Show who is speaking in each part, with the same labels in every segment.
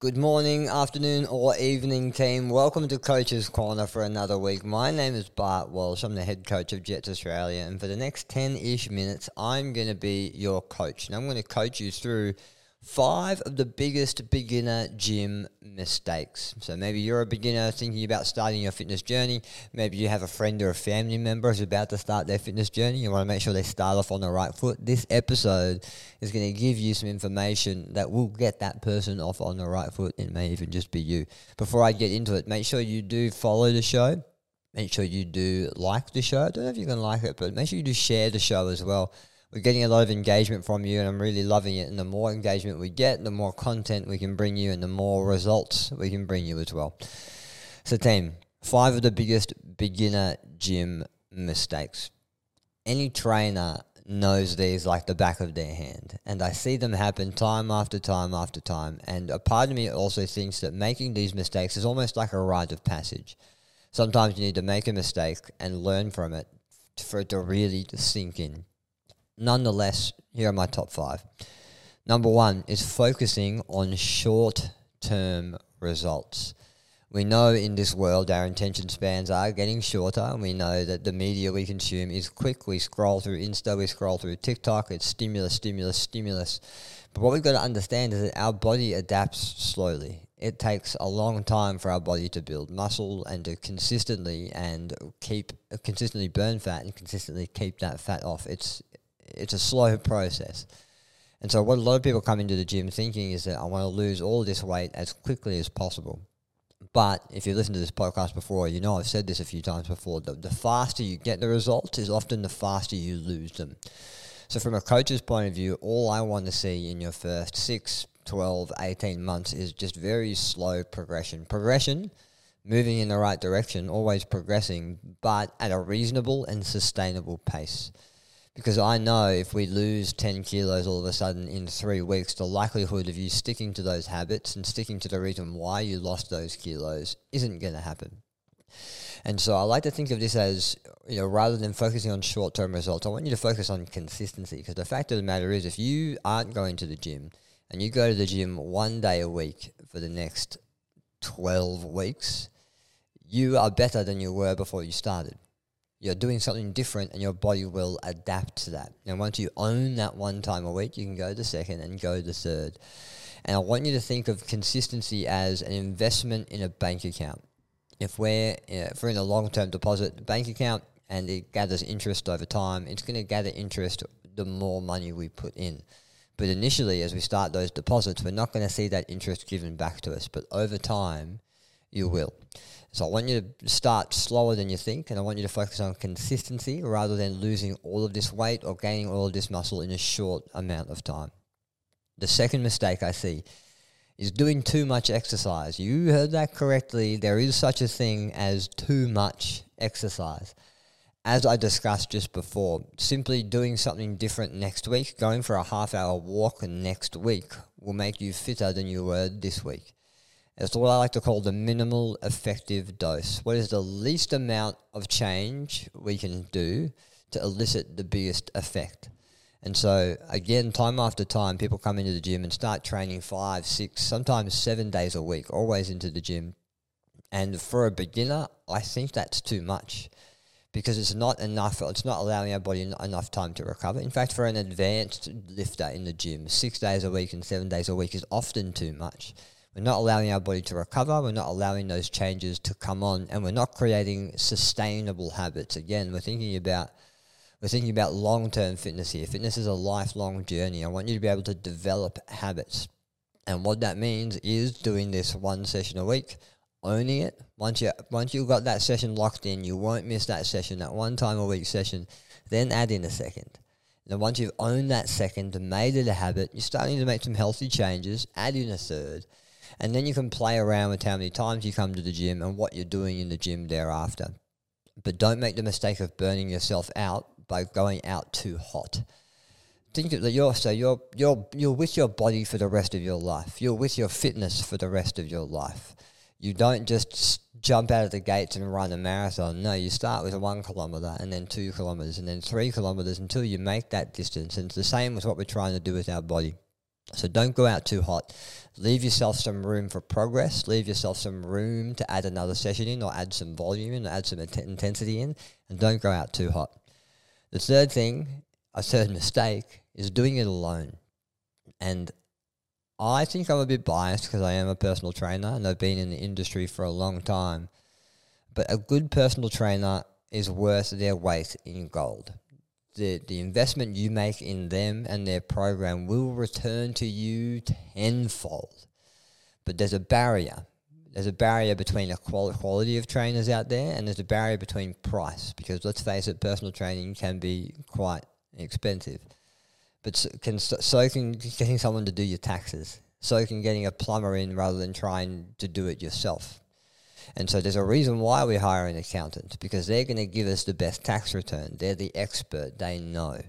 Speaker 1: Good morning, afternoon, or evening, team. Welcome to Coach's Corner for another week. My name is Bart Walsh. I'm the head coach of Jetts Australia, and for the next 10 ish minutes, I'm going to be your coach. And I'm going to coach you through five of the biggest beginner gym mistakes. So maybe you're a beginner thinking about starting your fitness journey. Maybe you have a friend or a family member who's about to start their fitness journey. You want to make sure they start off on the right foot. This episode is going to give you some information that will get that person off on the right foot. It may even just be you. Before I get into it, make sure you do follow the show. Make sure you do like the show. I don't know if you can like it, but make sure you do share the show as well we're getting a lot of engagement from you, and I'm really loving it. And the more engagement we get, the more content we can bring you, and the more results we can bring you as well. So, team, five of the biggest beginner gym mistakes. Any trainer knows these like the back of their hand, and I see them happen time after time after time. And a part of me also thinks that making these mistakes is almost like a rite of passage. Sometimes you need to make a mistake and learn from it for it to really sink in nonetheless, here are my top five. Number one is focusing on short term results. We know in this world our attention spans are getting shorter, we know that the media we consume is quick. We scroll through Insta, we scroll through TikTok, it's stimulus, stimulus, stimulus. But what we've got to understand is that our body adapts slowly. It takes a long time for our body to build muscle and to consistently and keep consistently burn fat and consistently keep that fat off. It's it's a slow process. And so, what a lot of people come into the gym thinking is that I want to lose all this weight as quickly as possible. But if you listen to this podcast before, you know I've said this a few times before. The, the faster you get the results is often the faster you lose them. So, from a coach's point of view, all I want to see in your first 6, 12, 18 months is just very slow progression. Progression, moving in the right direction, always progressing, but at a reasonable and sustainable pace because I know if we lose 10 kilos all of a sudden in three weeks, the likelihood of you sticking to those habits and sticking to the reason why you lost those kilos isn't going to happen. And so I like to think of this as, you know, rather than focusing on short term results, I want you to focus on consistency because the fact of the matter is, if you aren't going to the gym and you go to the gym one day a week for the next 12 weeks, you are better than you were before you started you're doing something different and your body will adapt to that. And once you own that one time a week, you can go the second and go the third. And I want you to think of consistency as an investment in a bank account. If we're, if we're in a long term deposit bank account and it gathers interest over time, it's going to gather interest the more money we put in. But initially, as we start those deposits, we're not going to see that interest given back to us. But over time, you will. So I want you to start slower than you think, and I want you to focus on consistency rather than losing all of this weight or gaining all of this muscle in a short amount of time. The second mistake I see is doing too much exercise. You heard that correctly. There is such a thing as too much exercise. As I discussed just before, simply doing something different next week, going for a half hour walk next week, will make you fitter than you were this week. It's what I like to call the minimal effective dose. What is the least amount of change we can do to elicit the biggest effect? And so, again, time after time, people come into the gym and start training five, six, sometimes seven days a week, always into the gym. And for a beginner, I think that's too much because it's not enough. It's not allowing our body enough time to recover. In fact, for an advanced lifter in the gym, six days a week and seven days a week is often too much. We're not allowing our body to recover. We're not allowing those changes to come on, and we're not creating sustainable habits. Again, we're thinking about we're thinking about long term fitness here. Fitness is a lifelong journey. I want you to be able to develop habits, and what that means is doing this one session a week, owning it. Once you once you've got that session locked in, you won't miss that session, that one time a week session. Then add in a second. And once you've owned that second and made it a habit, you're starting to make some healthy changes. Add in a third and then you can play around with how many times you come to the gym and what you're doing in the gym thereafter. But don't make the mistake of burning yourself out by going out too hot. Think that you're so you're you're you're with your body for the rest of your life. You're with your fitness for the rest of your life. You don't just jump out of the gates and run a marathon. No, you start with one kilometer and then two kilometers and then three kilometers until you make that distance. And it's the same with what we're trying to do with our body. So don't go out too hot. Leave yourself some room for progress. Leave yourself some room to add another session in or add some volume in, or add some intensity in, and don't go out too hot. The third thing, a third mistake, is doing it alone. And I think I'm a bit biased because I am a personal trainer and I've been in the industry for a long time. But a good personal trainer is worth their weight in gold. The, the investment you make in them and their program will return to you tenfold. But there's a barrier. There's a barrier between the quality of trainers out there and there's a barrier between price because let's face it, personal training can be quite expensive. But so can, so can getting someone to do your taxes. So can getting a plumber in rather than trying to do it yourself. And so there's a reason why we hire an accountant because they're going to give us the best tax return. They're the expert, they know.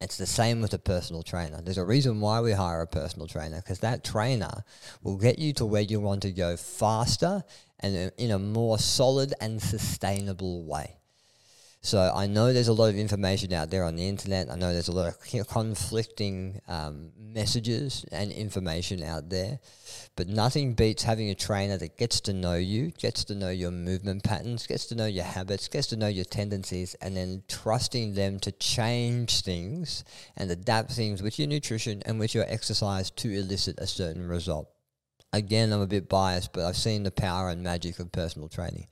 Speaker 1: It's the same with a personal trainer. There's a reason why we hire a personal trainer because that trainer will get you to where you want to go faster and in a more solid and sustainable way. So I know there's a lot of information out there on the internet. I know there's a lot of conflicting um, messages and information out there, but nothing beats having a trainer that gets to know you, gets to know your movement patterns, gets to know your habits, gets to know your tendencies, and then trusting them to change things and adapt things with your nutrition and with your exercise to elicit a certain result. Again, I'm a bit biased, but I've seen the power and magic of personal training.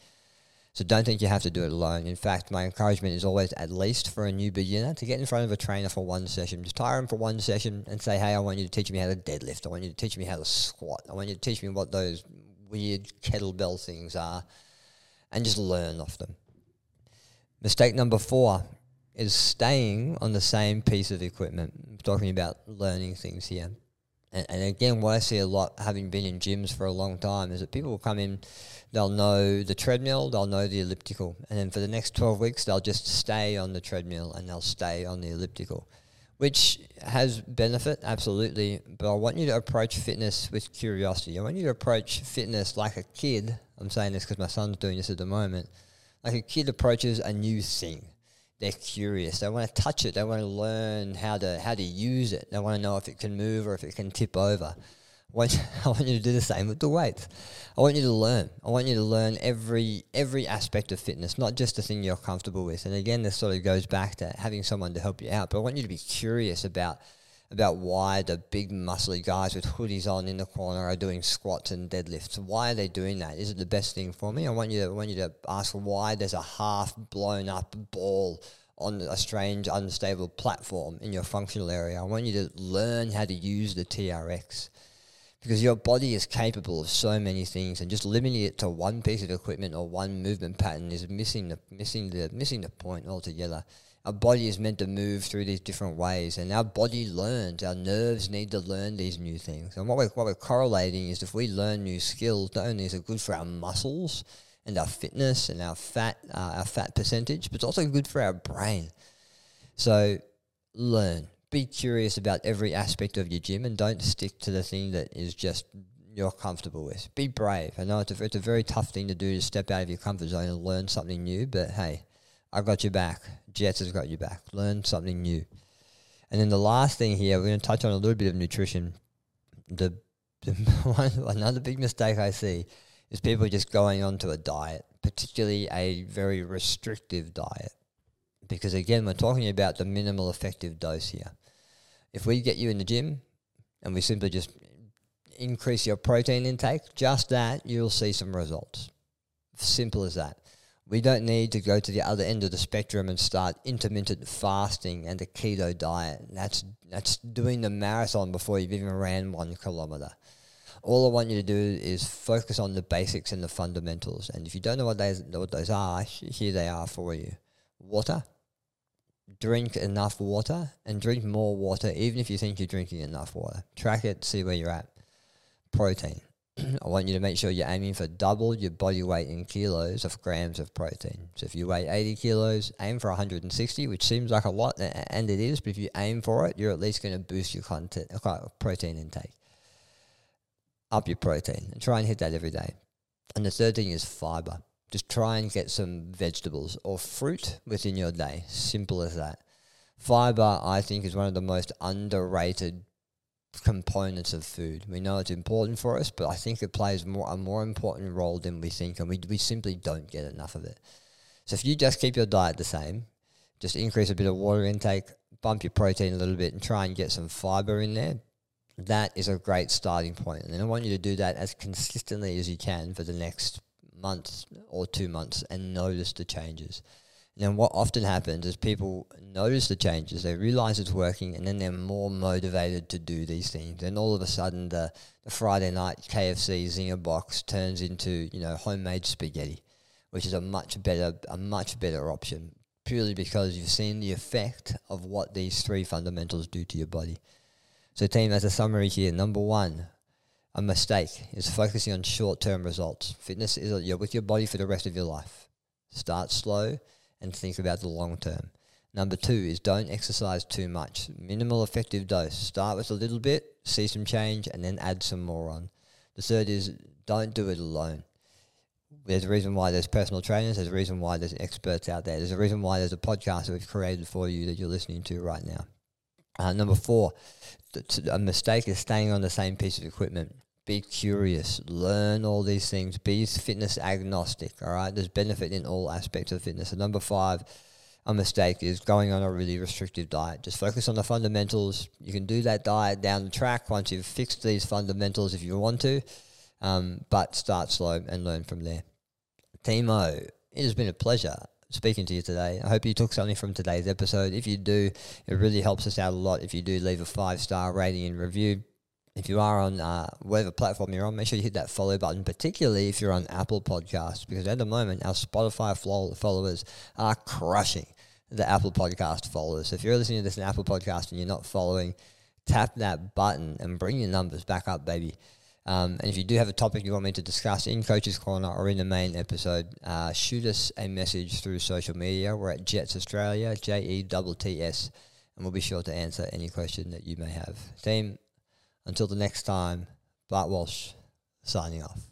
Speaker 1: So don't think you have to do it alone. In fact, my encouragement is always at least for a new beginner to get in front of a trainer for one session. Just hire him for one session and say, hey, I want you to teach me how to deadlift. I want you to teach me how to squat. I want you to teach me what those weird kettlebell things are and just learn off them. Mistake number four is staying on the same piece of equipment. I'm talking about learning things here. And, and again, what I see a lot, having been in gyms for a long time, is that people will come in, they'll know the treadmill, they'll know the elliptical, and then for the next 12 weeks, they'll just stay on the treadmill and they'll stay on the elliptical, which has benefit, absolutely. But I want you to approach fitness with curiosity. I want you to approach fitness like a kid. I'm saying this because my son's doing this at the moment. Like a kid approaches a new thing they're curious. They want to touch it. They want to learn how to how to use it. They want to know if it can move or if it can tip over. I want, I want you to do the same with the weights. I want you to learn. I want you to learn every every aspect of fitness, not just the thing you're comfortable with. And again, this sort of goes back to having someone to help you out. But I want you to be curious about about why the big muscly guys with hoodies on in the corner are doing squats and deadlifts. Why are they doing that? Is it the best thing for me? I want you to want you to ask why there's a half blown up ball on a strange unstable platform in your functional area. I want you to learn how to use the TRX because your body is capable of so many things and just limiting it to one piece of equipment or one movement pattern is missing the missing the missing the point altogether our body is meant to move through these different ways, and our body learns. Our nerves need to learn these new things. And what we're, what we're correlating is if we learn new skills, not only is it good for our muscles and our fitness and our fat, uh, our fat percentage, but it's also good for our brain. So learn. Be curious about every aspect of your gym, and don't stick to the thing that is just you're comfortable with. Be brave. I know it's a, it's a very tough thing to do to step out of your comfort zone and learn something new, but hey, I've got your back. Jetts has got your back. Learn something new. And then the last thing here, we're going to touch on a little bit of nutrition. The, the one, another big mistake I see is people just going onto a diet, particularly a very restrictive diet. Because again, we're talking about the minimal effective dose here. If we get you in the gym and we simply just increase your protein intake, just that, you'll see some results. Simple as that. We don't need to go to the other end of the spectrum and start intermittent fasting and a keto diet. That's that's doing the marathon before you've even ran one kilometer. All I want you to do is focus on the basics and the fundamentals. And if you don't know what those what those are, here they are for you. Water. Drink enough water and drink more water, even if you think you're drinking enough water. Track it, see where you're at. Protein I want you to make sure you're aiming for double your body weight in kilos of grams of protein. So if you weigh 80 kilos, aim for 160, which seems like a lot, and it is, but if you aim for it, you're at least going to boost your content, uh, protein intake. Up your protein and try and hit that every day. And the third thing is fiber. Just try and get some vegetables or fruit within your day. Simple as that. Fiber, I think, is one of the most underrated components of food. We know it's important for us, but I think it plays more a more important role than we think, and we we simply don't get enough of it. So if you just keep your diet the same, just increase a bit of water intake, bump your protein a little bit, and try and get some fiber in there. That is a great starting point. and I want you to do that as consistently as you can for the next month or two months, and notice the changes. And then what often happens is people notice the changes, they realize it's working, and then they're more motivated to do these things. And all of a sudden, the, the Friday night KFC Zinger box turns into you know homemade spaghetti, which is a much better a much better option purely because you've seen the effect of what these three fundamentals do to your body. So, team, as a summary here, number one, a mistake is focusing on short term results. Fitness is you're with your body for the rest of your life. Start slow and think about the long term. Number two is don't exercise too much. Minimal effective dose. Start with a little bit, see some change, and then add some more on. The third is don't do it alone. There's a reason why there's personal trainers. There's a reason why there's experts out there. There's a reason why there's a podcast that we've created for you that you're listening to right now. Uh, number four, a mistake is staying on the same piece of equipment. Be curious, learn all these things, be fitness agnostic. All right, there's benefit in all aspects of fitness. And number five, a mistake is going on a really restrictive diet. Just focus on the fundamentals. You can do that diet down the track once you've fixed these fundamentals if you want to, um, but start slow and learn from there. Timo, it has been a pleasure speaking to you today. I hope you took something from today's episode. If you do, it really helps us out a lot if you do leave a five star rating and review. If you are on uh, whatever platform you're on, make sure you hit that follow button, particularly if you're on Apple Podcasts, because at the moment, our Spotify followers are crushing the Apple Podcast followers. So if you're listening to this in Apple Podcast and you're not following, tap that button and bring your numbers back up, baby. Um, and if you do have a topic you want me to discuss in Coach's Corner or in the main episode, uh, shoot us a message through social media. We're at Jetts Australia, J E T T S, and we'll be sure to answer any question that you may have. Team, until the next time, Bart Walsh signing off.